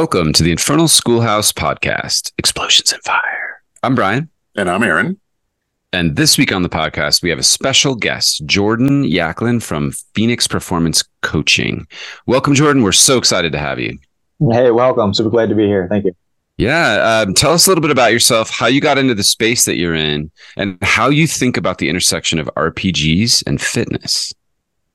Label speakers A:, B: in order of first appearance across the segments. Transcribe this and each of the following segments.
A: Welcome to the Infernal Schoolhouse podcast, Explosions and Fire. I'm Bryan.
B: And I'm Aaron.
A: And this week on the podcast, we have a special guest, Jordan Yaklin from Phoenix Performance Coaching. Welcome, Jordan. We're so excited to have you.
C: Hey, welcome. Super glad to be here. Thank you.
A: Yeah. Um, tell us a little bit about yourself, how you got into the space that you're in, and how you think about the intersection of RPGs and fitness.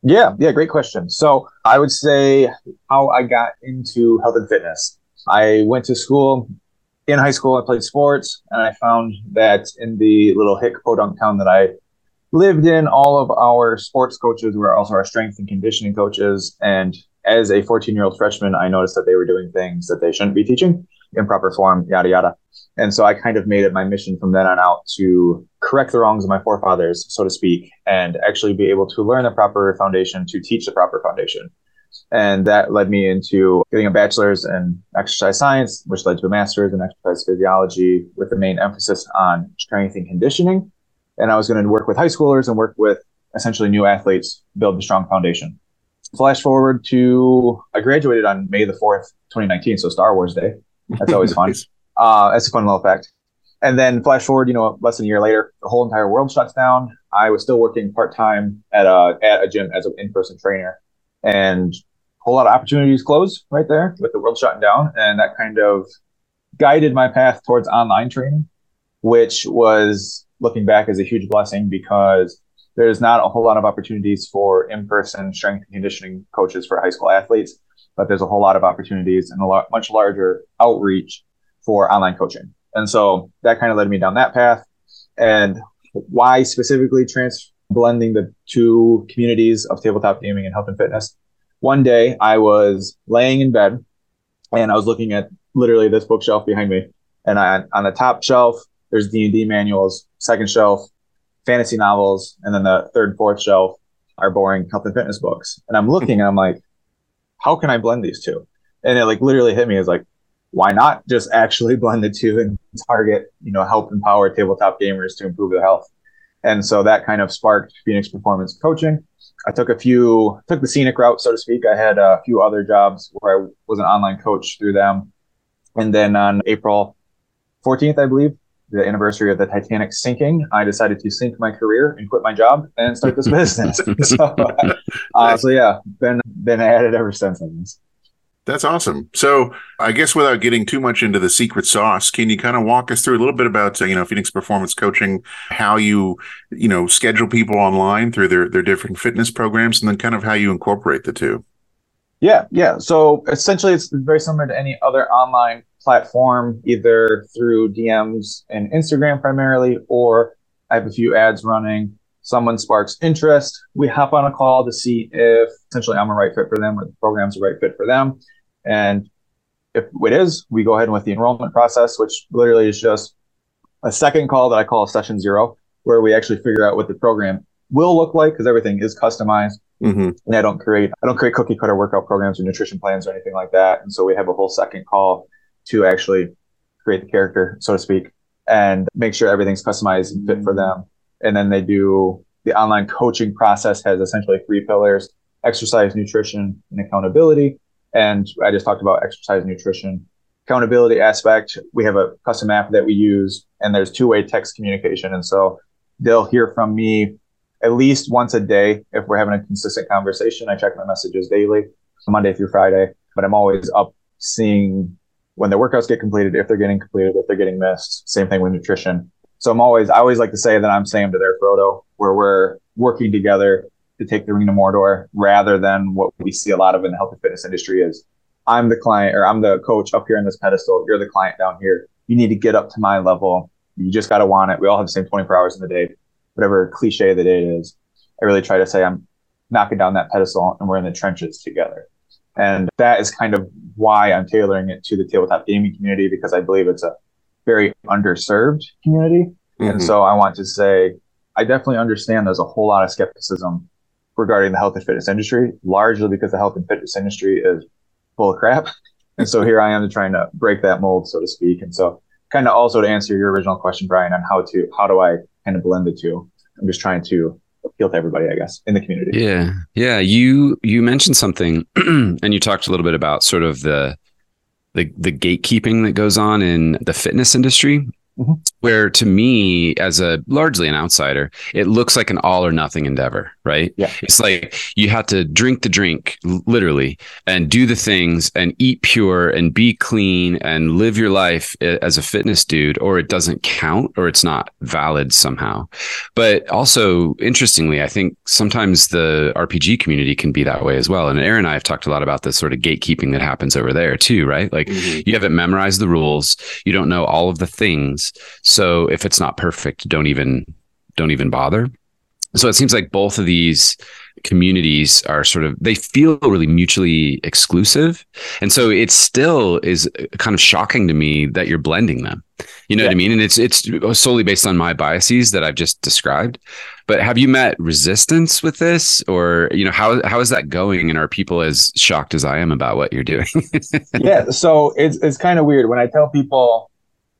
C: Yeah, yeah, great question. So I would say how I got into health and fitness. I went to school. In high school, I played sports, and I found that in the little hick podunk town that I lived in, all of our sports coaches were also our strength and conditioning coaches. And as a 14 year old freshman, I noticed that they were doing things that they shouldn't be teaching in proper form, yada, yada. And so I kind of made it my mission from then on out to correct the wrongs of my forefathers, so to speak, and actually be able to learn the proper foundation to teach the proper foundation. And that led me into getting a bachelor's in exercise science, which led to a master's in exercise physiology with the main emphasis on strength and conditioning. And I was going to work with high schoolers and work with essentially new athletes, build a strong foundation. Flash forward to I graduated on May the 4th, 2019, so Star Wars Day. That's always fun. Uh, that's a fun little fact. And then flash forward, you know, less than a year later, the whole entire world shuts down. I was still working part time at a at a gym as an in person trainer, and a whole lot of opportunities closed right there with the world shutting down, and that kind of guided my path towards online training, which was looking back as a huge blessing because there's not a whole lot of opportunities for in person strength and conditioning coaches for high school athletes, but there's a whole lot of opportunities and a lot much larger outreach for online coaching. And so that kind of led me down that path. And why specifically trans blending the two communities of tabletop gaming and health and fitness. One day I was laying in bed and I was looking at literally this bookshelf behind me. And I, on the top shelf, there's D&D manuals, second shelf, fantasy novels, and then the third and fourth shelf are boring health and fitness books. And I'm looking and I'm like, how can I blend these two? And it like literally hit me as like, why not just actually blend the two and target, you know, help empower tabletop gamers to improve their health? And so that kind of sparked Phoenix Performance Coaching. I took a few, took the scenic route, so to speak. I had a few other jobs where I was an online coach through them. And then on April 14th, I believe, the anniversary of the Titanic sinking, I decided to sink my career and quit my job and start this business. so, uh, so yeah, been been at it ever since. I guess.
B: That's awesome. So, I guess without getting too much into the secret sauce, can you kind of walk us through a little bit about uh, you know Phoenix Performance Coaching, how you you know schedule people online through their their different fitness programs, and then kind of how you incorporate the two?
C: Yeah, yeah. So essentially, it's very similar to any other online platform, either through DMs and Instagram primarily, or I have a few ads running someone sparks interest, we hop on a call to see if essentially I'm a right fit for them or the program's a right fit for them. And if it is, we go ahead with the enrollment process, which literally is just a second call that I call session zero, where we actually figure out what the program will look like because everything is customized. Mm-hmm. And I don't create I don't create cookie cutter workout programs or nutrition plans or anything like that. And so we have a whole second call to actually create the character, so to speak, and make sure everything's customized and fit for them. Mm-hmm. And then they do the online coaching process has essentially three pillars exercise, nutrition, and accountability. And I just talked about exercise, nutrition, accountability aspect. We have a custom app that we use, and there's two way text communication. And so they'll hear from me at least once a day if we're having a consistent conversation. I check my messages daily, Monday through Friday, but I'm always up seeing when their workouts get completed, if they're getting completed, if they're getting missed. Same thing with nutrition. So I'm always, I always like to say that I'm Sam to their Frodo, where we're working together to take the ring to Mordor rather than what we see a lot of in the health and fitness industry is I'm the client or I'm the coach up here on this pedestal. You're the client down here. You need to get up to my level. You just got to want it. We all have the same 24 hours in the day, whatever cliche the day is. I really try to say I'm knocking down that pedestal and we're in the trenches together. And that is kind of why I'm tailoring it to the tabletop gaming community because I believe it's a very underserved community. Mm-hmm. And so I want to say I definitely understand there's a whole lot of skepticism regarding the health and fitness industry, largely because the health and fitness industry is full of crap. And so here I am trying to break that mold, so to speak. And so kind of also to answer your original question, Bryan, on how to how do I kind of blend the two? I'm just trying to appeal to everybody, I guess, in the community.
A: Yeah. Yeah. You you mentioned something and you talked a little bit about sort of the the the gatekeeping that goes on in the fitness industry Mm-hmm. Where to me, as a largely an outsider, it looks like an all or nothing endeavor, right?
C: Yeah.
A: It's like you have to drink the drink, literally, and do the things and eat pure and be clean and live your life as a fitness dude, or it doesn't count or it's not valid somehow. But also, interestingly, I think sometimes the RPG community can be that way as well. And Aaron and I have talked a lot about this sort of gatekeeping that happens over there too, right? Like mm-hmm. you haven't memorized the rules, you don't know all of the things so if it's not perfect, don't even don't even bother. So it seems like both of these communities are sort of they feel really mutually exclusive. And so it still is kind of shocking to me that you're blending them. You know yeah. what i mean? And it's it's solely based on my biases that i've just described. But have you met resistance with this? Or you know how how is that going? And are people as shocked as i am about what you're doing?
C: Yeah. So it's it's kind of weird. When i tell people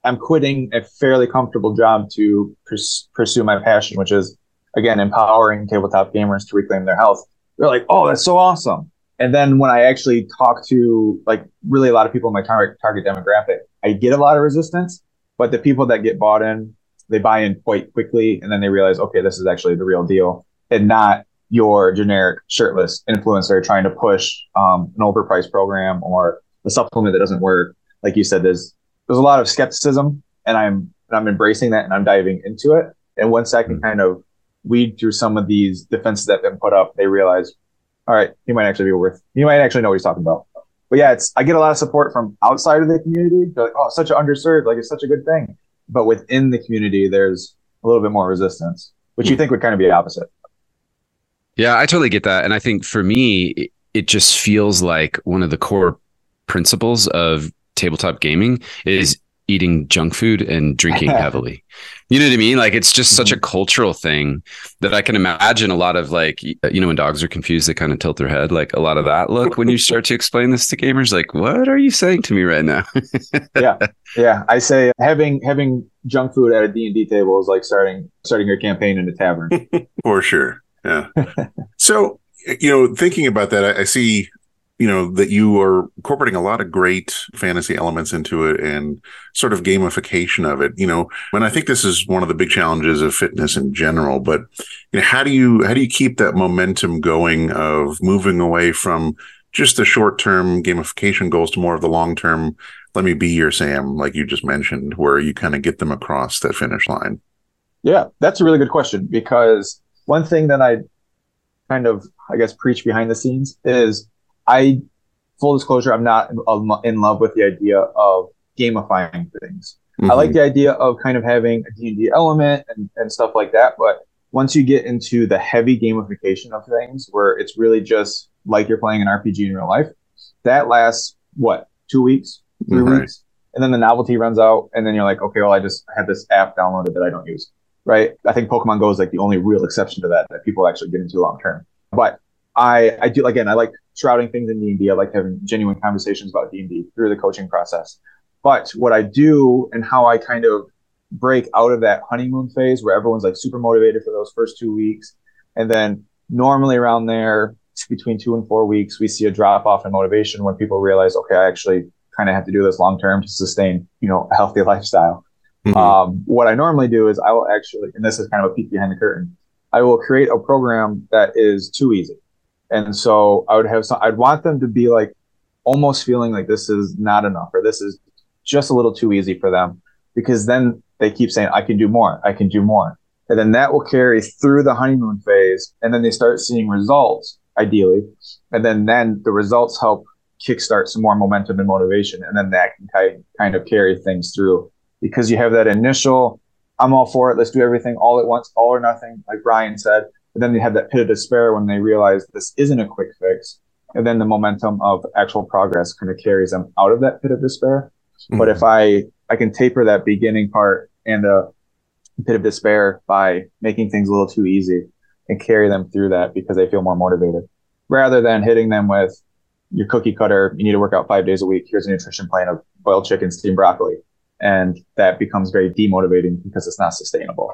C: I'm quitting a fairly comfortable job to pers- pursue my passion, which is again empowering tabletop gamers to reclaim their health. They're like, "Oh, that's so awesome!" And then when I actually talk to like really a lot of people in my target target demographic, I get a lot of resistance. But the people that get bought in, they buy in quite quickly, and then they realize, okay, this is actually the real deal, and not your generic shirtless influencer trying to push um, an overpriced program or a supplement that doesn't work. Like you said, there's there's a lot of skepticism, and I'm I'm embracing that and I'm diving into it. And once I can mm-hmm. kind of weed through some of these defenses that have been put up, they realize, all right, he might actually be worth. He might actually know what he's talking about. But yeah, it's I get a lot of support from outside of the community. They're like, oh, such an underserved, like it's such a good thing. But within the community, there's a little bit more resistance, which you hmm. think would kind of be opposite.
A: Yeah, I totally get that, and I think for me, it just feels like one of the core principles of tabletop gaming is eating junk food and drinking heavily. You know what I mean? Like it's just such a mm-hmm. cultural thing that I can imagine a lot of like you know when dogs are confused they kind of tilt their head like a lot of that look when you start to explain this to gamers like what are you saying to me right now?
C: yeah. Yeah, I say having having junk food at a D&D table is like starting starting your campaign in a tavern.
B: For sure. Yeah. so, you know, thinking about that I, I see you know that you are incorporating a lot of great fantasy elements into it and sort of gamification of it you know? When i think this is one of the big challenges of fitness in general but you know how do you how do you keep that momentum going of moving away from just the short term gamification goals to more of the long term let me be your sam like you just mentioned where you kind of get them across that finish line?
C: Yeah that's a really good question because one thing that i kind of i guess preach behind the scenes is I, full disclosure, I'm not in love with the idea of gamifying things. Mm-hmm. I like mm-hmm. the idea of kind of having a D&D element and, and stuff like that. But once you get into the heavy gamification of things where it's really just like you're playing an RPG in real life, that lasts what, two weeks, 3 mm-hmm. weeks? And then the novelty runs out. And then you're like, okay, well, I just have this app downloaded that I don't use. Right. I think Pokemon Go is like the only real exception to that that people actually get into long term. But I, I do again. I like shrouding things in D and D. I like having genuine conversations about D and D through the coaching process. But what I do and how I kind of break out of that honeymoon phase where everyone's like super motivated for those first two weeks, and then normally around there between two and four weeks, we see a drop off in motivation when people realize, okay, I actually kind of have to do this long term to sustain, you know, a healthy lifestyle. Mm-hmm. Um, what I normally do is I will actually, and this is kind of a peek behind the curtain, I will create a program that is too easy. And so I would have some, I'd want them to be like almost feeling like this is not enough or this is just a little too easy for them because then they keep saying, I can do more, I can do more. And then that will carry through the honeymoon phase. And then they start seeing results, ideally. And then, then the results help kickstart some more momentum and motivation. And then that can kind of carry things through because you have that initial, I'm all for it, let's do everything all at once, all or nothing, like Bryan said. But then they have that pit of despair when they realize this isn't a quick fix. And then the momentum of actual progress kind of carries them out of that pit of despair. Mm-hmm. But if I, I can taper that beginning part and the pit of despair by making things a little too easy and carry them through that because they feel more motivated rather than hitting them with your cookie cutter. You need to work out five days a week. Here's a nutrition plan of boiled chicken, steamed broccoli. And that becomes very demotivating because it's not sustainable.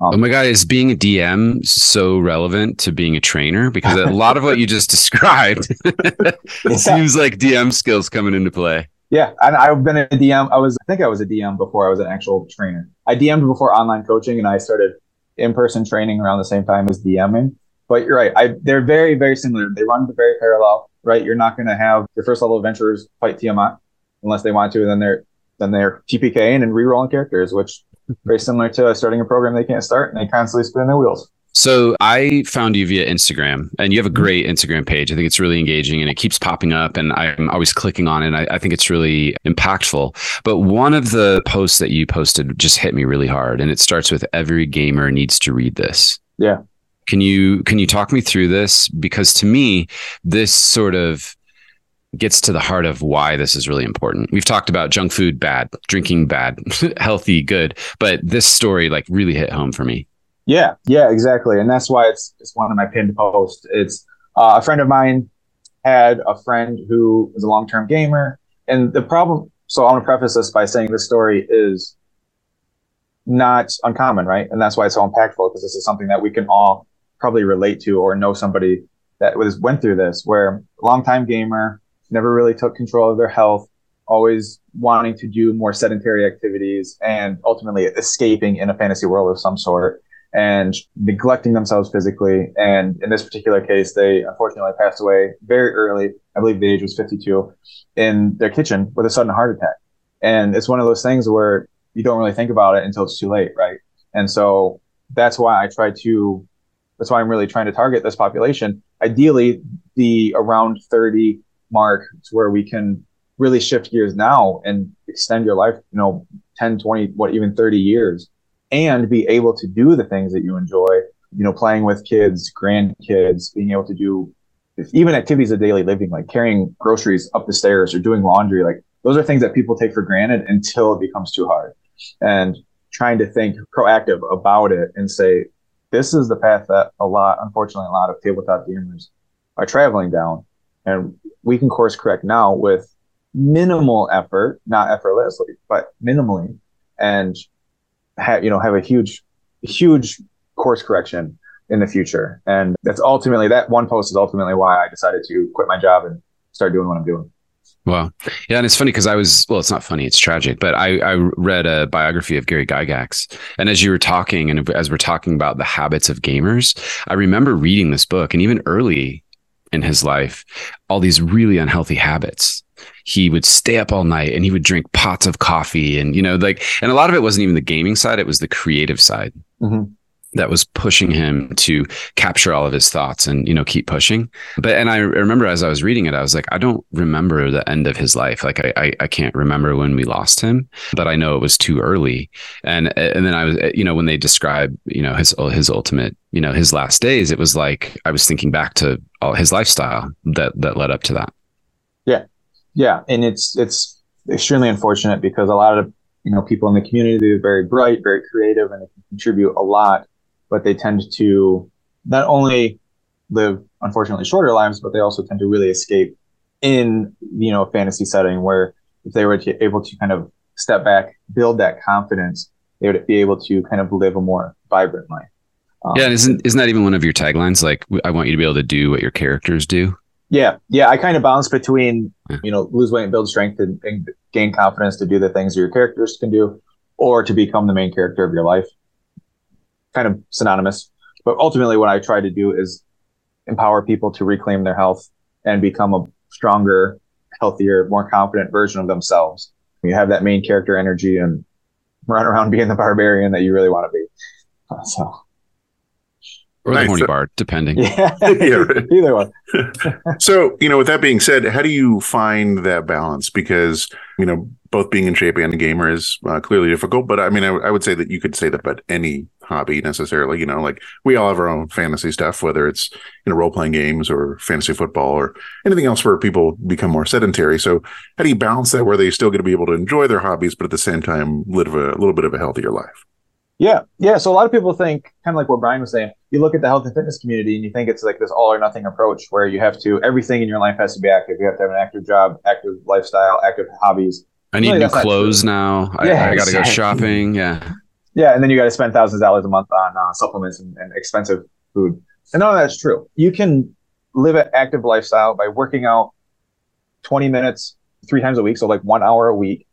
A: Um, oh my God, is being a DM so relevant to being a trainer? Because a lot of what you just described, it seems like DM skills coming into play.
C: Yeah, and I've been a DM. I was, I think I was a DM before I was an actual trainer. I DM'd before online coaching, and I started in-person training around the same time as DMing. But you're right; I, they're very, very similar. They run very parallel, right? You're not going to have your first level adventurers fight Tiamat unless they want to. And then they're then they're TPKing and re-rolling characters, which very similar to uh, starting a program they can't start, and they constantly spin their wheels.
A: So I found you via Instagram, and you have a great Instagram page. I think it's really engaging, and it keeps popping up, and I'm always clicking on it. I, I, think it's really impactful. But one of the posts that you posted just hit me really hard, and it starts with "Every gamer needs to read this."
C: Yeah.
A: Can you can you talk me through this? Because to me, this sort of gets to the heart of why this is really important. We've talked about junk food bad, drinking bad, healthy good, but this story like really hit home for me.
C: Yeah, yeah, exactly, and that's why it's it's one of my pinned posts. It's uh, a friend of mine had a friend who was a long term gamer, and the problem. So I want to preface this by saying this story is not uncommon, right? And that's why it's so impactful because this is something that we can all probably relate to or know somebody that was went through this, where longtime gamer never really took control of their health, always wanting to do more sedentary activities, and ultimately escaping in a fantasy world of some sort and neglecting themselves physically. And in this particular case, they unfortunately passed away very early. I believe the age was 52 in their kitchen with a sudden heart attack. And it's one of those things where you don't really think about it until it's too late, right? And so that's why I try to, that's why I'm really trying to target this population. Ideally, the around 30 mark to where we can really shift gears now and extend your life, you know, 10, 20, what, even 30 years and be able to do the things that you enjoy, you know, playing with kids, grandkids, being able to do even activities of daily living, like carrying groceries up the stairs or doing laundry. Like those are things that people take for granted until it becomes too hard. And trying to think proactive about it and say, this is the path that a lot, unfortunately, a lot of tabletop gamers are traveling down. And we can course correct now with minimal effort, not effortlessly, but minimally, and have you know have a huge huge course correction in the future and that's ultimately that one post is ultimately why i decided to quit my job and start doing what i'm doing
A: Wow. Yeah. And it's funny because I was, well, it's not funny, it's tragic, but I, I read a biography of Gary Gygax. And as you were talking, and as we're talking about the habits of gamers, I remember reading this book and even early in his life, all these really unhealthy habits he would stay up all night and he would drink pots of coffee and you know like and a lot of it wasn't even the gaming side it was the creative side mm-hmm. That was pushing him to capture all of his thoughts and you know keep pushing. But and i remember as i was reading it i was like i don't remember the end of his life. Like i i, I can't remember when we lost him but i know it was too early. And and then i was you know when they describe you know his his ultimate you know his last days it was like i was thinking back to all his lifestyle that that led up to that.
C: Yeah. Yeah, and it's it's extremely unfortunate because a lot of you know people in the community are very bright, very creative, and they can contribute a lot, but they tend to not only live unfortunately shorter lives, but they also tend to really escape in you know a fantasy setting where if they were to, able to kind of step back, build that confidence, they would be able to kind of live a more vibrant life.
A: Um, yeah, isn't isn't that even one of your taglines? Like, I want you to be able to do what your characters do.
C: Yeah, yeah. I kind of balance between you know lose weight and build strength and, and, gain confidence to do the things your characters can do, or to become the main character of your life. Kind of synonymous, but ultimately, what I try to do is empower people to reclaim their health and become a stronger, healthier, more confident version of themselves. You have that main character energy and run around being the barbarian that you really want to be. So
A: or nice. the horny bard, depending.
C: Yeah, yeah either one.
B: so, you know, with that being said, how do you find that balance? Because you know, both being in shape and a gamer is uh, clearly difficult. But I mean, I would say that you could say that about any hobby necessarily. You know, like we all have our own fantasy stuff, whether it's you know role playing games or fantasy football or anything else where people become more sedentary. So, how do you balance that where they still going to be able to enjoy their hobbies, but at the same time live a, a little bit of a healthier life?
C: Yeah, yeah. So a lot of people think, kind of like what Bryan was saying, you look at the health and fitness community and you think it's like this all or nothing approach where you have to everything in your life has to be active. You have to have an active job, active lifestyle, active hobbies.
A: I need really, new clothes now. Yeah, I got to go shopping. Yeah.
C: Yeah, and then you got to spend thousands of dollars a month on uh, supplements and, and expensive food. And none of that's true. You can live an active lifestyle by working out 20 minutes three times a week, so like one hour a week,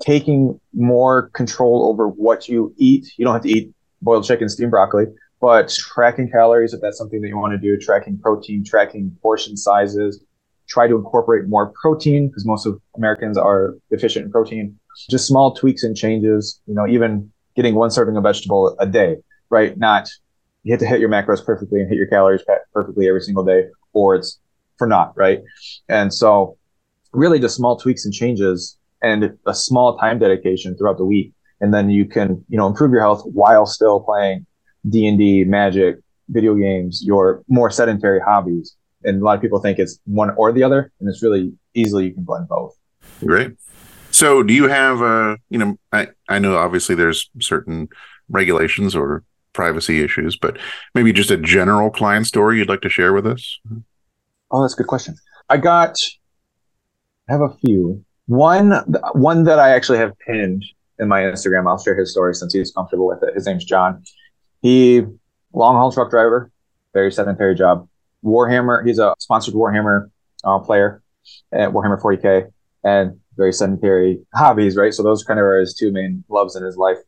C: taking more control over what you eat. You don't have to eat boiled chicken, steamed broccoli, but tracking calories if that's something that you want to do, tracking protein, tracking portion sizes, try to incorporate more protein because most of Americans are deficient in protein. Just small tweaks and changes, you know, even getting one serving of vegetable a day, right? Not you have to hit your macros perfectly and hit your calories perfectly every single day, or it's for naught, right? And so, really, just small tweaks and changes and a small time dedication throughout the week, and then you can, you know, improve your health while still playing D and D, Magic, video games, your more sedentary hobbies and a lot of people think it's one or the other, and it's really easily you can blend both.
B: Great. So, do you have, uh, you know, I, I know obviously there's certain regulations or privacy issues, but maybe just a general client story you'd like to share with us?
C: Oh, that's a good question. I got, I have a few. One, one that I actually have pinned in my Instagram. I'll share his story since he's comfortable with it. His name's John. He long haul truck driver, very sedentary job. Warhammer. He's a sponsored Warhammer uh, player at Warhammer 40k, and very sedentary hobbies, right? So those kind of are his two main loves in his life,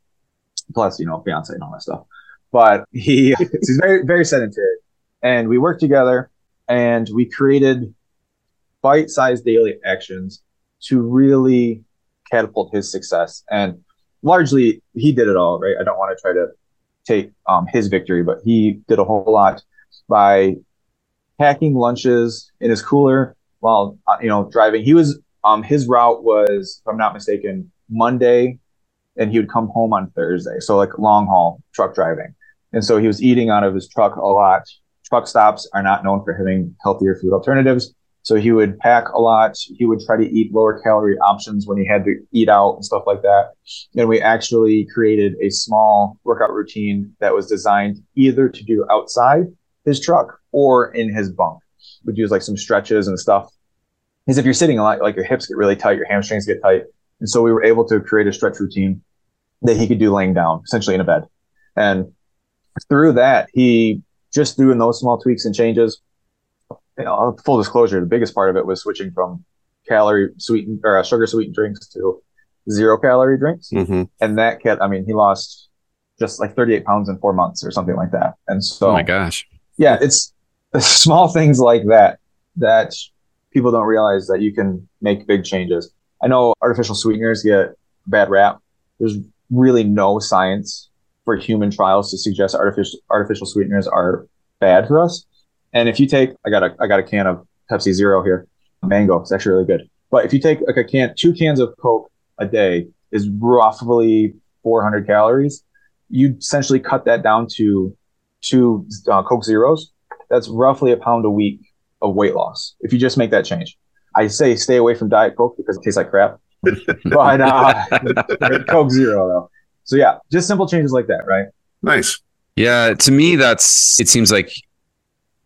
C: plus you know fiance and all that stuff. But he he's very very sedentary, and we worked together, and we created bite-sized daily actions to really catapult his success. And largely, he did it all, right? I don't want to try to take um, his victory, but he did a whole lot by packing lunches in his cooler while uh, you know driving. He was um his route was, if I'm not mistaken, Monday, and he would come home on Thursday. So like long haul truck driving, and so he was eating out of his truck a lot. Truck stops are not known for having healthier food alternatives. So he would pack a lot. He would try to eat lower calorie options when he had to eat out and stuff like that. And we actually created a small workout routine that was designed either to do outside his truck or in his bunk. We'd use like some stretches and stuff. Because if you're sitting a lot, like your hips get really tight, your hamstrings get tight. And so we were able to create a stretch routine that he could do laying down, essentially in a bed. And through that, he just doing those small tweaks and changes. You know, full disclosure, the biggest part of it was switching from calorie sweetened or uh, sugar sweetened drinks to zero calorie drinks. Mm-hmm. And that kept, I mean, he lost just like 38 pounds in four months or something like that. And so,
A: oh my gosh,
C: yeah, it's small things like that that people don't realize that you can make big changes. I know artificial sweeteners get bad rap. There's really no science for human trials to suggest artificial artificial sweeteners are bad for us. And if you take, I got a I got a can of Pepsi Zero here, mango. It's actually really good. But if you take like a can, two cans of Coke a day is roughly 400 calories. You essentially cut that down to two uh, Coke Zeros, that's roughly a pound a week of weight loss if you just make that change. I say stay away from Diet Coke because it tastes like crap, but uh, Coke Zero though. So yeah, just simple changes like that, right?
B: Nice.
A: Yeah, to me, that's it. Seems like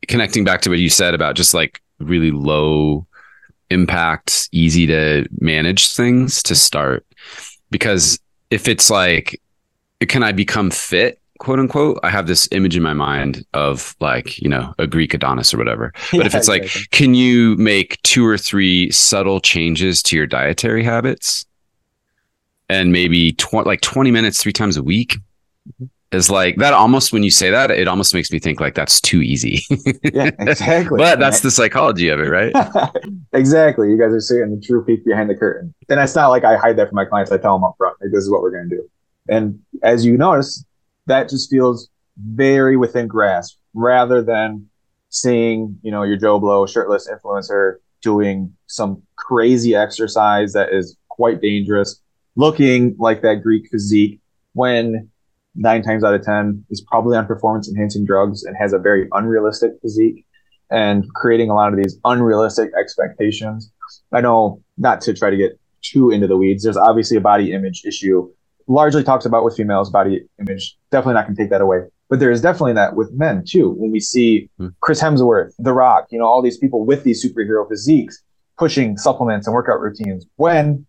A: connecting back to what you said about just like really low impact, easy to manage things to start. Because if it's like, can I become fit? Quote unquote, I have this image in my mind of like, you know, a Greek Adonis or whatever. But yeah, if it's like, can you make two or three subtle changes to your dietary habits and maybe tw- like 20 minutes three times a week? Mm-hmm. Is like that almost when you say that, it almost makes me think like that's too easy.
C: yeah, exactly.
A: but that's the psychology of it, right?
C: exactly. You guys are seeing the true peek behind the curtain. And it's not like I hide that from my clients. I tell them up front, like, this is what we're going to do. And as you notice, that just feels very within grasp rather than seeing, you know, your Joe Blow shirtless influencer doing some crazy exercise that is quite dangerous, looking like that Greek physique when nine times out of 10 is probably on performance enhancing drugs and has a very unrealistic physique and creating a lot of these unrealistic expectations. I know not to try to get too into the weeds, there's obviously a body image issue largely talks about with females body image. Definitely not going to take that away. But there is definitely that with men too. When we see mm. Chris Hemsworth, The Rock, you know, all these people with these superhero physiques pushing supplements and workout routines when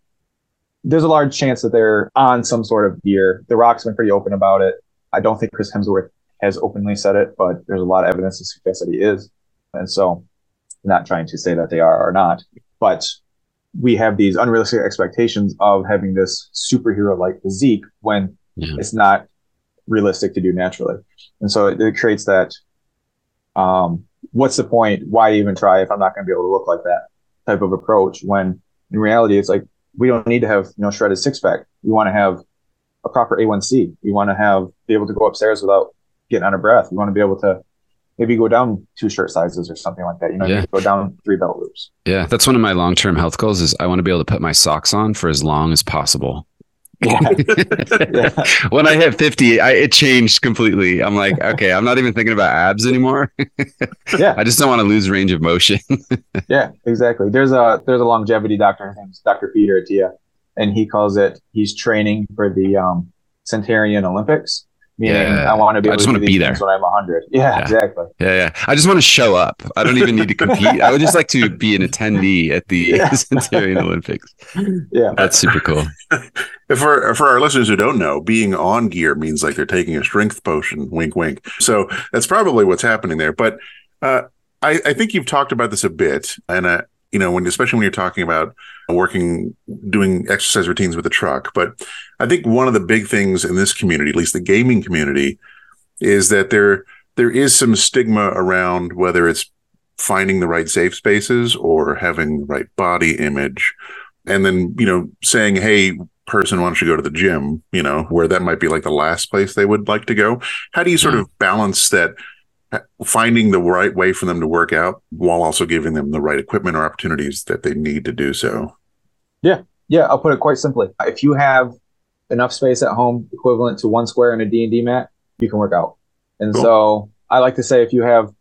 C: there's a large chance that they're on some sort of gear. The Rock's been pretty open about it. I don't think Chris Hemsworth has openly said it, but there's a lot of evidence to suggest that he is. And so I'm not trying to say that they are or not, but we have these unrealistic expectations of having this superhero like physique when yeah. it's not realistic to do naturally. And so it, it creates that um, what's the point? Why even try if I'm not going to be able to look like that type of approach? When in reality, it's like we don't need to have you know shredded six pack. We want to have a proper A1C. We want to have be able to go upstairs without getting out of breath. We want to be able to maybe go down two shirt sizes or something like that. You know, yeah. go down three belt loops.
A: Yeah, that's one of my long term health goals. Is I want to be able to put my socks on for as long as possible. Yeah. yeah. when I hit 50, I, it changed completely. I'm like, okay, I'm not even thinking about abs anymore. yeah. I just don't want to lose range of motion.
C: yeah, exactly. There's a there's a longevity doctor, his name's Dr. Peter Attia, and he calls it he's training for the um, Centurion Olympics. Meaning yeah. I want to be. I
A: just want to be there
C: when I'm 100. Yeah, yeah, exactly.
A: Yeah, yeah. I just want to show up. I don't even need to compete. I would just like to be an attendee at the yeah. Centurion Olympics. Yeah, that's super cool.
B: for for our listeners who don't know, being on gear means like they're taking a strength potion. Wink, wink. So that's probably what's happening there. But uh, I, I think you've talked about this a bit, and uh, you know, when especially when you're talking about working, doing exercise routines with a truck. But I think one of the big things in this community, at least the gaming community, is that there there is some stigma around whether it's finding the right safe spaces or having the right body image, and then you know saying, "Hey, person, why don't you go to the gym?" You know, where that might be like the last place they would like to go. How do you sort yeah. of balance that? finding the right way for them to work out while also giving them the right equipment or opportunities that they need to do so.
C: Yeah. Yeah. I'll put it quite simply. If you have enough space at home equivalent to one square in a D&D mat, you can work out. And cool. so I like to say if you have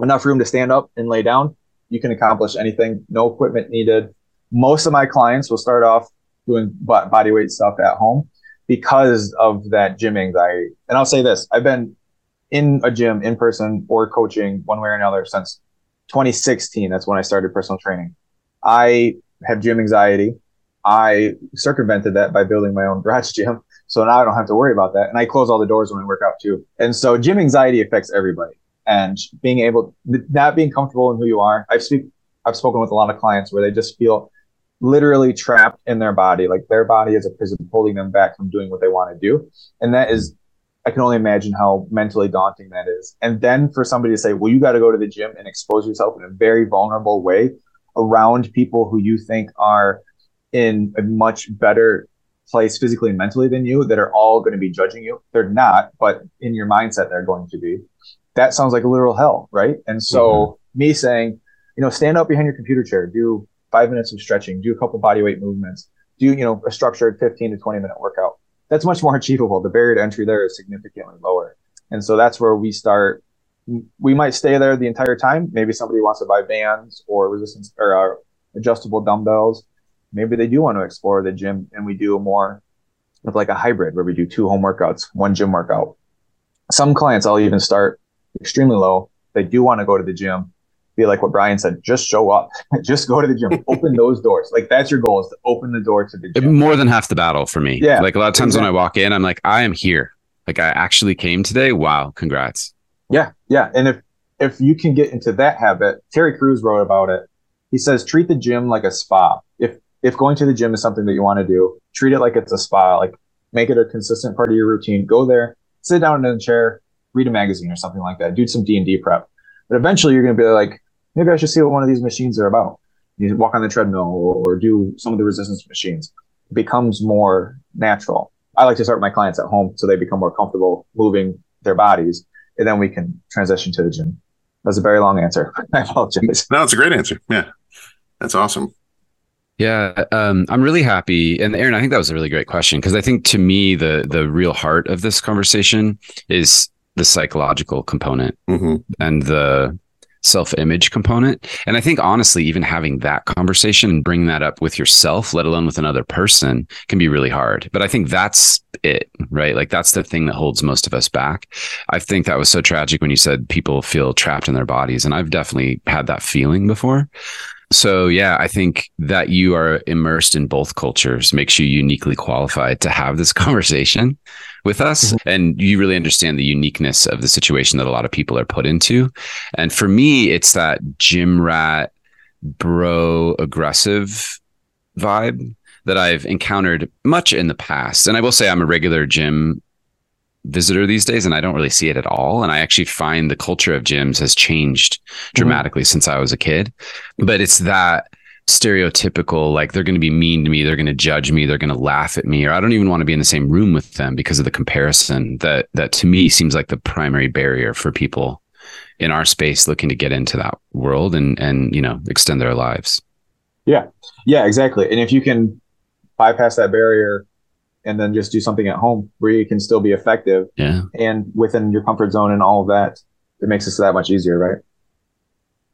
C: enough room to stand up and lay down, you can accomplish anything. No equipment needed. Most of my clients will start off doing body weight stuff at home because of that gym anxiety. And I'll say this, I've been in a gym in person or coaching one way or another since 2016. That's when I started personal training. I have gym anxiety. I circumvented that by building my own garage gym. So now I don't have to worry about that. And I close all the doors when I work out too. And so gym anxiety affects everybody. And being able, not being comfortable in who you are. I've speak, I've spoken with a lot of clients where they just feel literally trapped in their body. Like their body is a prison holding them back from doing what they want to do. And that is I can only imagine how mentally daunting that is. And then for somebody to say, well, you got to go to the gym and expose yourself in a very vulnerable way around people who you think are in a much better place physically and mentally than you that are all going to be judging you. They're not, but in your mindset, they're going to be. That sounds like literal hell, right? And so mm-hmm. me saying, you know, stand up behind your computer chair, do five minutes of stretching, do a couple body weight movements, do, you know, a structured 15 to 20 minute workout that's much more achievable. The barrier to entry there is significantly lower. And so that's where we start. We might stay there the entire time. Maybe somebody wants to buy bands or resistance or uh, adjustable dumbbells. Maybe they do want to explore the gym and we do more of like a hybrid where we do two home workouts, one gym workout. Some clients I'll even start extremely low. They do want to go to the gym be like what Bryan said, just show up, just go to the gym, open those doors. Like that's your goal is to open the door to the gym.
A: More than half the battle for me. Yeah. Like a lot of times exactly. when I walk in, I'm like, I am here. Like I actually came today. Wow. Congrats.
C: Yeah. Yeah. And if, if you can get into that habit, Terry Crews wrote about it. He says, treat the gym like a spa. If, if going to the gym is something that you want to do, treat it like it's a spa, like make it a consistent part of your routine. Go there, sit down in a chair, read a magazine or something like that. Do some D and D prep. But eventually you're going to be like, maybe I should see what one of these machines are about. You walk on the treadmill or, do some of the resistance machines. It becomes more natural. I like to start my clients at home so they become more comfortable moving their bodies, and then we can transition to the gym. That's a very long answer. I apologize.
B: No, it's a great answer. Yeah, that's awesome.
A: Yeah, um, I'm really happy. And Aaron, I think that was a really great question because I think to me the the real heart of this conversation is the psychological component mm-hmm. and the self image component. And I think honestly, even having that conversation and bringing that up with yourself, let alone with another person, can be really hard. But I think that's it, right? Like that's the thing that holds most of us back. I think that was so tragic when you said people feel trapped in their bodies. And I've definitely had that feeling before. So yeah, I think that you are immersed in both cultures makes you uniquely qualified to have this conversation with us mm-hmm. and you really understand the uniqueness of the situation that a lot of people are put into. And for me, it's that gym rat bro aggressive vibe that I've encountered much in the past. And I will say I'm a regular gym visitor these days and I don't really see it at all. And I actually find the culture of gyms has changed dramatically mm-hmm. since I was a kid. But it's that stereotypical like they're going to be mean to me they're going to judge me they're going to laugh at me or i don't even want to be in the same room with them because of the comparison that that to me seems like the primary barrier for people in our space looking to get into that world and and you know extend their lives
C: yeah yeah exactly and if you can bypass that barrier and then just do something at home where you can still be effective
A: yeah
C: and within your comfort zone and all of that it makes it that much easier right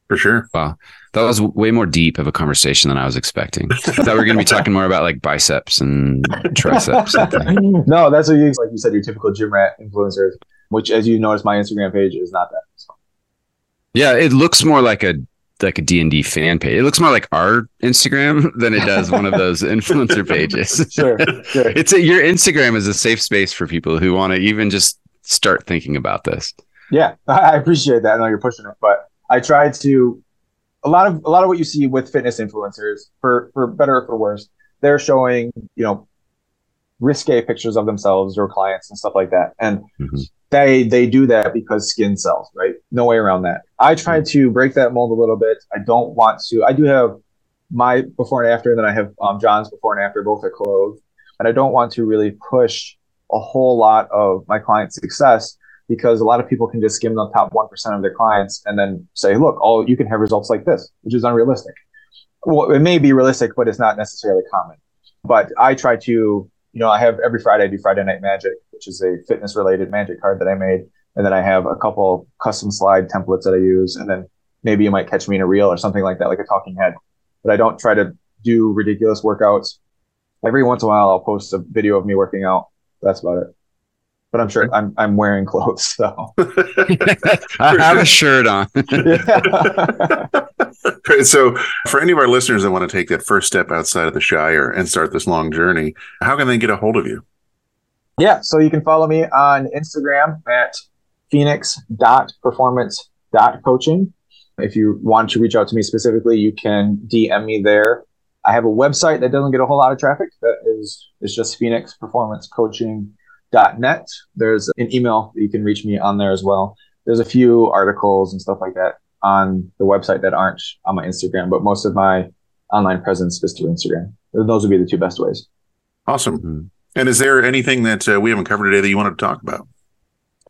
B: for sure.
A: Wow. That was way more deep of a conversation than I was expecting. I thought we were going to be talking more about like biceps and triceps.
C: no, that's what you, like you said, your typical gym rat influencers, which as you notice, my Instagram page is not that. So.
A: Yeah. It looks more like a, like a D&D fan page. It looks more like our Instagram than it does one of those influencer pages.
C: sure, sure.
A: It's a, your Instagram is a safe space for people who want to even just start thinking about this.
C: Yeah, I appreciate that. I know you're pushing it, but I try to a lot of a lot of what you see with fitness influencers, for for better or for worse, they're showing you know risque pictures of themselves or clients and stuff like that, and mm-hmm. they they do that because skin sells, right? No way around that. I try to break that mold a little bit. I don't want to. I do have my before and after, and then I have um, John's before and after. Both are clothed, and I don't want to really push a whole lot of my client success because a lot of people can just skim the top 1% of their clients and then say, look, all you can have results like this, which is unrealistic. Well, it may be realistic, but it's not necessarily common. But I try to, you know, I have every Friday I do Friday Night Magic, which is a fitness related magic card that I made. And then I have a couple custom slide templates that I use. And then maybe you might catch me in a reel or something like that, like a talking head. But I don't try to do ridiculous workouts. Every once in a while, I'll post a video of me working out. That's about it but I'm sure I'm I'm wearing clothes, so
A: I have a shirt on.
B: so, for any of our listeners that want to take that first step outside of the Shire and start this long journey, how can they get a hold of you?
C: Yeah, so you can follow me on Instagram at phoenix.performance.coaching. If you want to reach out to me specifically, you can DM me there. I have a website that doesn't get a whole lot of traffic. That is, it's just Phoenix Performance net. There's an email that you can reach me on there as well. There's a few articles and stuff like that on the website that aren't on my Instagram, but most of my online presence is through Instagram. Those would be the two best ways.
B: Awesome. Mm-hmm. And is there anything that uh, we haven't covered today that you wanted to talk about?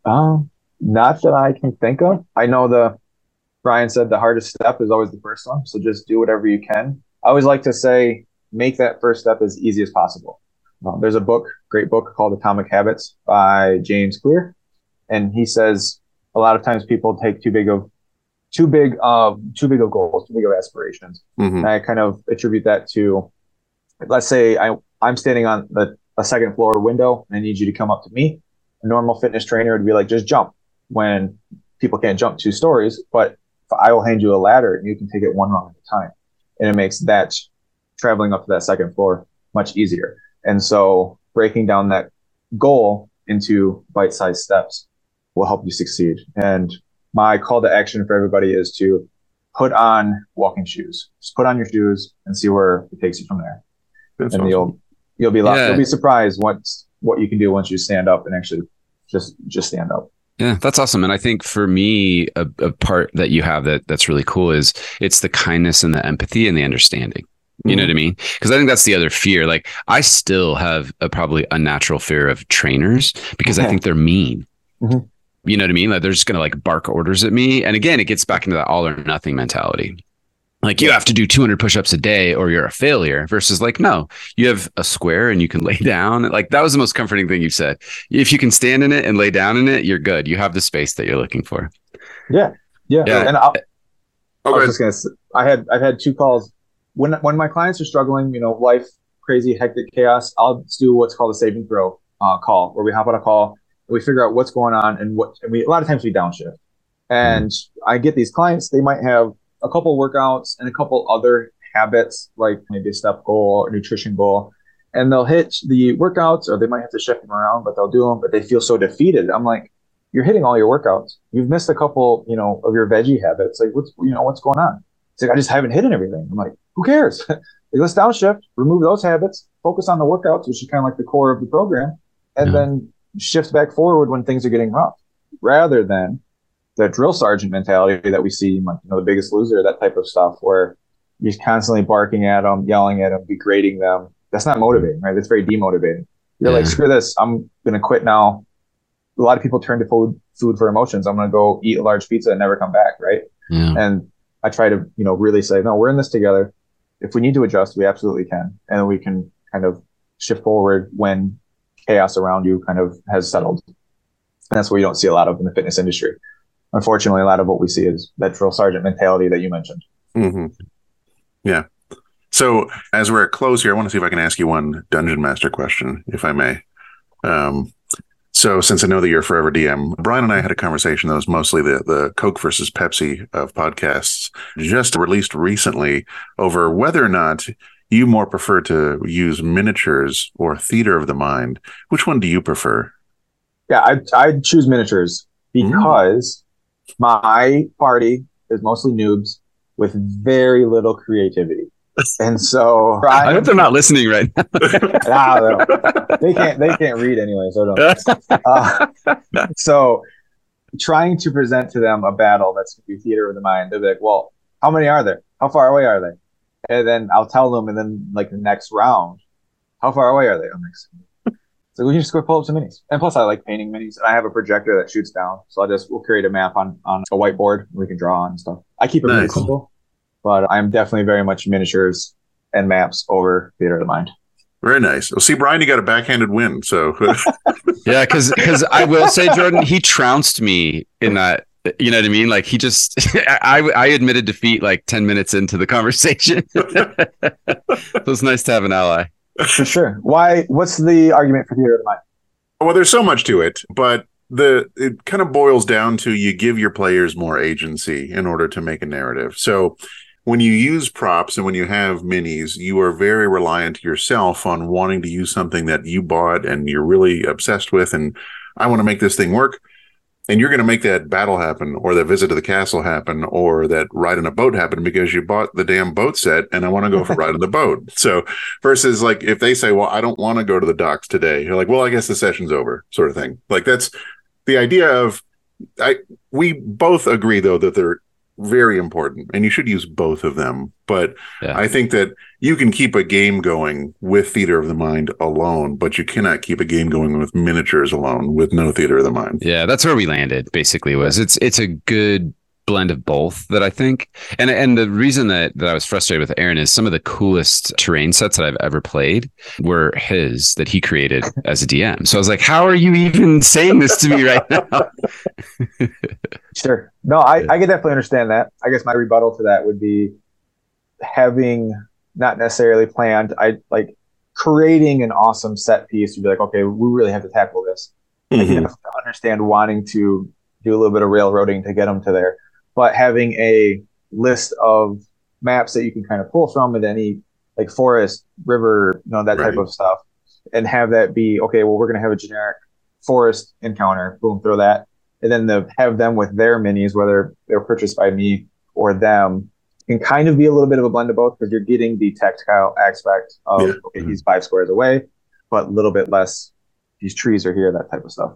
C: Um, not that I can think of. I know the Bryan said the hardest step is always the first one, so just do whatever you can. I always like to say make that first step as easy as possible. Uh, there's a book, great book called Atomic Habits by James Clear, and he says a lot of times people take too big of too big of too big of goals, too big of aspirations. Mm-hmm. I kind of attribute that to, let's say I I'm standing on the a second floor window and I need you to come up to me. A normal fitness trainer would be like, just jump when people can't jump two stories, but I will hand you a ladder and you can take it one rung at a time. And it makes that traveling up to that second floor much easier. And so breaking down that goal into bite sized steps will help you succeed. And my call to action for everybody is to put on walking shoes. Just put on your shoes and see where it takes you from there. That's and awesome. you'll you'll be yeah. you'll be surprised what what you can do once you stand up and actually just just stand up.
A: Yeah, that's awesome. And I think for me, a, a part that you have that that's really cool is it's the kindness and the empathy and the understanding. You know what I mean? Because I think that's the other fear. Like I still have a probably unnatural fear of trainers because okay. I think they're mean. Mm-hmm. You know what I mean? Like they're just gonna like bark orders at me. And again, it gets back into that all or nothing mentality. Like you have to do 200 push-ups a day or you're a failure versus like no, you have a square and you can lay down. Like that was the most comforting thing you said. If you can stand in it and lay down in it, you're good. You have the space that you're looking for.
C: Yeah. Yeah. yeah. And I'll, I was just gonna. I had I've had two calls when when my clients are struggling, you know, life crazy, hectic chaos, I'll do what's called a saving throw uh, call, where we hop on a call and we figure out what's going on and what. And we a lot of times we downshift, and mm-hmm. I get these clients. They might have a couple workouts and a couple other habits, like maybe a step goal or nutrition goal, and they'll hit the workouts, or they might have to shift them around, but they'll do them. But they feel so defeated. I'm like, you're hitting all your workouts. You've missed a couple, you know, of your veggie habits. Like, what's you know, what's going on? It's like I just haven't hit everything. I'm like, who cares? Like, let's downshift, remove those habits, focus on the workouts, which is kind of like the core of the program, and yeah. then shift back forward when things are getting rough, rather than the drill sergeant mentality that we see, like you know, the Biggest Loser, that type of stuff, where you're constantly barking at them, yelling at them, degrading them. That's not motivating, right? That's very demotivating. You're yeah. like, screw this, I'm gonna quit now. A lot of people turn to food food for emotions. I'm gonna go eat a large pizza and never come back, right?
A: Yeah.
C: And I try to, you know, really say, no, we're in this together. If we need to adjust, we absolutely can, and we can kind of shift forward when chaos around you kind of has settled. And that's what you don't see a lot of in the fitness industry. Unfortunately, a lot of what we see is that drill sergeant mentality that you mentioned.
B: Mm-hmm. Yeah. So as we're at close here, I want to see if I can ask you one dungeon master question, if I may. Um, so since I know that you're forever DM, Bryan and I had a conversation that was mostly the the Coke versus Pepsi of podcasts, just released recently over whether or not you more prefer to use miniatures or theater of the mind. Which one do you prefer?
C: Yeah, I I choose miniatures because mm. My party is mostly noobs with very little creativity. And so
A: I hope they're not listening right now.
C: nah, they can't they can't read anyway, so don't. Uh, so trying to present to them a battle that's gonna be theater of the mind, They'll be like, Well, how many are there? How far away are they? And then I'll tell them, and then like the next round, how far away are they? I'm like, so we can just go pull up some minis. And plus, I like painting minis. And I have a projector that shoots down, so I just we'll create a map on on a whiteboard we can draw on stuff. I keep it nice. pretty simple, but I'm definitely very much miniatures and maps over theater of the mind.
B: Very nice. Well, see, Bryan, you got a backhanded win. So,
A: yeah, because because I will say, Jordan, he trounced me in that you know what I mean? Like he just, I, I admitted defeat like 10 minutes into the conversation. it was nice to have an ally.
C: For sure. Why, what's the argument for theater of the mind?
B: Well, there's so much to it, but the, it kind of boils down to you give your players more agency in order to make a narrative. So when you use props and when you have minis, you are very reliant yourself on wanting to use something that you bought and you're really obsessed with. And I want to make this thing work and you're going to make that battle happen or that visit to the castle happen or that ride in a boat happen because you bought the damn boat set and I want to go for a ride in the boat. So versus like if they say, well, I don't want to go to the docks today, you're like, well, I guess the session's over sort of thing. Like that's the idea of, I, we both agree though that they're very important and you should use both of them but yeah. i think that you can keep a game going with theater of the mind alone but you cannot keep a game going with miniatures alone with no theater of the mind
A: yeah that's where we landed basically was it's it's a good blend of both that I think. And and the reason that that I was frustrated with Aaron is some of the coolest terrain sets that I've ever played were his that he created as a DM. So I was like, how are you even saying this to me right now?
C: sure. No, I, I can definitely understand that. I guess my rebuttal to that would be having not necessarily planned, I like creating an awesome set piece to be like, okay, we really have to tackle this. Mm-hmm. I can understand wanting to do a little bit of railroading to get them to there but having a list of maps that you can kind of pull from with any like forest, river, you know, that right. type of stuff, and have that be okay. Well, we're going to have a generic forest encounter. Boom, throw that, and then the have them with their minis, whether they're purchased by me or them, can kind of be a little bit of a blend of both because you're getting the tactile aspect of yeah. okay, mm-hmm. he's five squares away, but a little bit less. These trees are here, that type of stuff.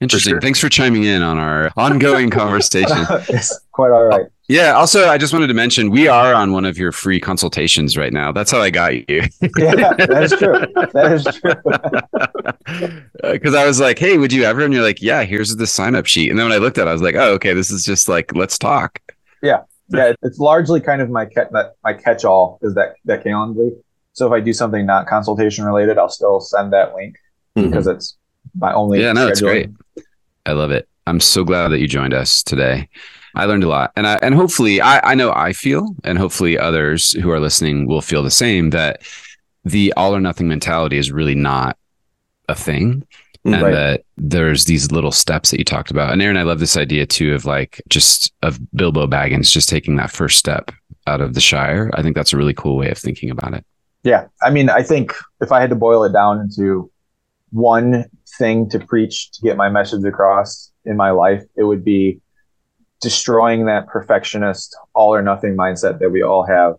A: Interesting. For sure. Thanks for chiming in on our ongoing conversation.
C: it's quite all right.
A: Yeah. Also, I just wanted to mention we are on one of your free consultations right now. That's how I got you.
C: yeah, that is true. That is
A: true. Because I was like, "Hey, would you ever?" And you're like, "Yeah, here's the sign up sheet." And then when I looked at, it, I was like, "Oh, okay. This is just like let's talk."
C: Yeah, yeah. It's largely kind of my my catch all is that that Calendly. So if I do something not consultation related, I'll still send that link mm-hmm. because it's my only.
A: Yeah, no, it's great. I love it. I'm so glad that you joined us today. I learned a lot, and I and hopefully I I know I feel, and hopefully others who are listening will feel the same that the all or nothing mentality is really not a thing. And right. that there's these little steps that you talked about. And Aaron, I love this idea too of like just of Bilbo Baggins just taking that first step out of the Shire. I think that's a really cool way of thinking about it.
C: Yeah. I mean, I think if I had to boil it down into one thing to preach to get my message across in my life, it would be destroying that perfectionist all or nothing mindset that we all have.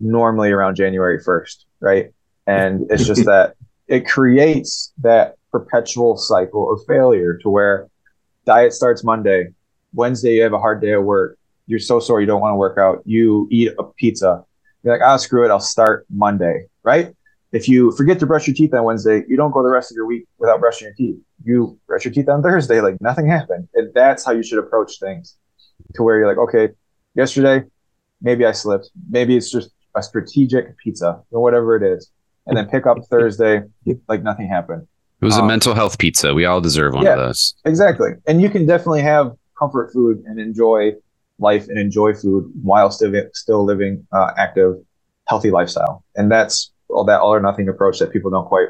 C: normally around January 1st, right? And it's just that it creates that perpetual cycle of failure to where diet starts Monday, Wednesday you have a hard day at work, you're so sore you don't want to work out, you eat a pizza. You're like, ah, oh, screw it, I'll start Monday, right? If you forget to brush your teeth on Wednesday, you don't go the rest of your week without brushing your teeth. You brush your teeth on Thursday, like nothing happened. And that's how you should approach things to where you're like, okay, yesterday, maybe I slipped. Maybe it's just a strategic pizza or whatever it is. And then pick up Thursday like nothing happened.
A: It was um, a mental health pizza. We all deserve one yeah, of those.
C: Exactly. And you can definitely have comfort food and enjoy life and enjoy food while still, still living uh, active, healthy lifestyle. And that's all that all or nothing approach that people don't quite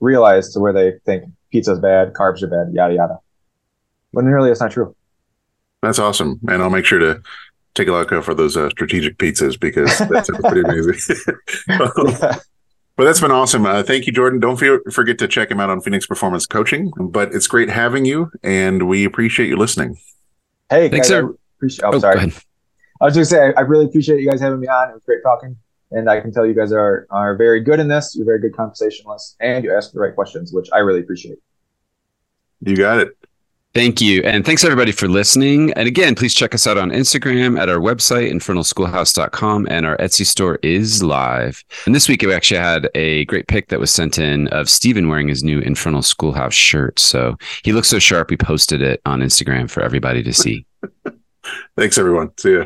C: realize to where they think pizza's bad, carbs are bad, yada yada. When really it's not true.
B: That's awesome, and I'll make sure to take a look out for those uh, strategic pizzas because that's pretty amazing. yeah. But that's been awesome. Uh, thank you, Jordan. Don't feel, forget to check him out on Phoenix Performance Coaching. But it's great having you, and we appreciate you listening.
C: Hey, thanks, guys, sir. Appreciate, oh, oh, sorry. I was just saying, I really appreciate you guys having me on. It was great talking. And I can tell you guys are are very good in this. You're very good conversationalists, and you ask the right questions, which I really appreciate.
B: You got it.
A: Thank you. And thanks everybody for listening. And again, please check us out on Instagram at our website, infernalschoolhouse.com, and our Etsy store is live. And this week we actually had a great pic that was sent in of Stephen wearing his new Infernal Schoolhouse shirt. So he looks so sharp. We posted it on Instagram for everybody to see.
B: thanks everyone. See ya.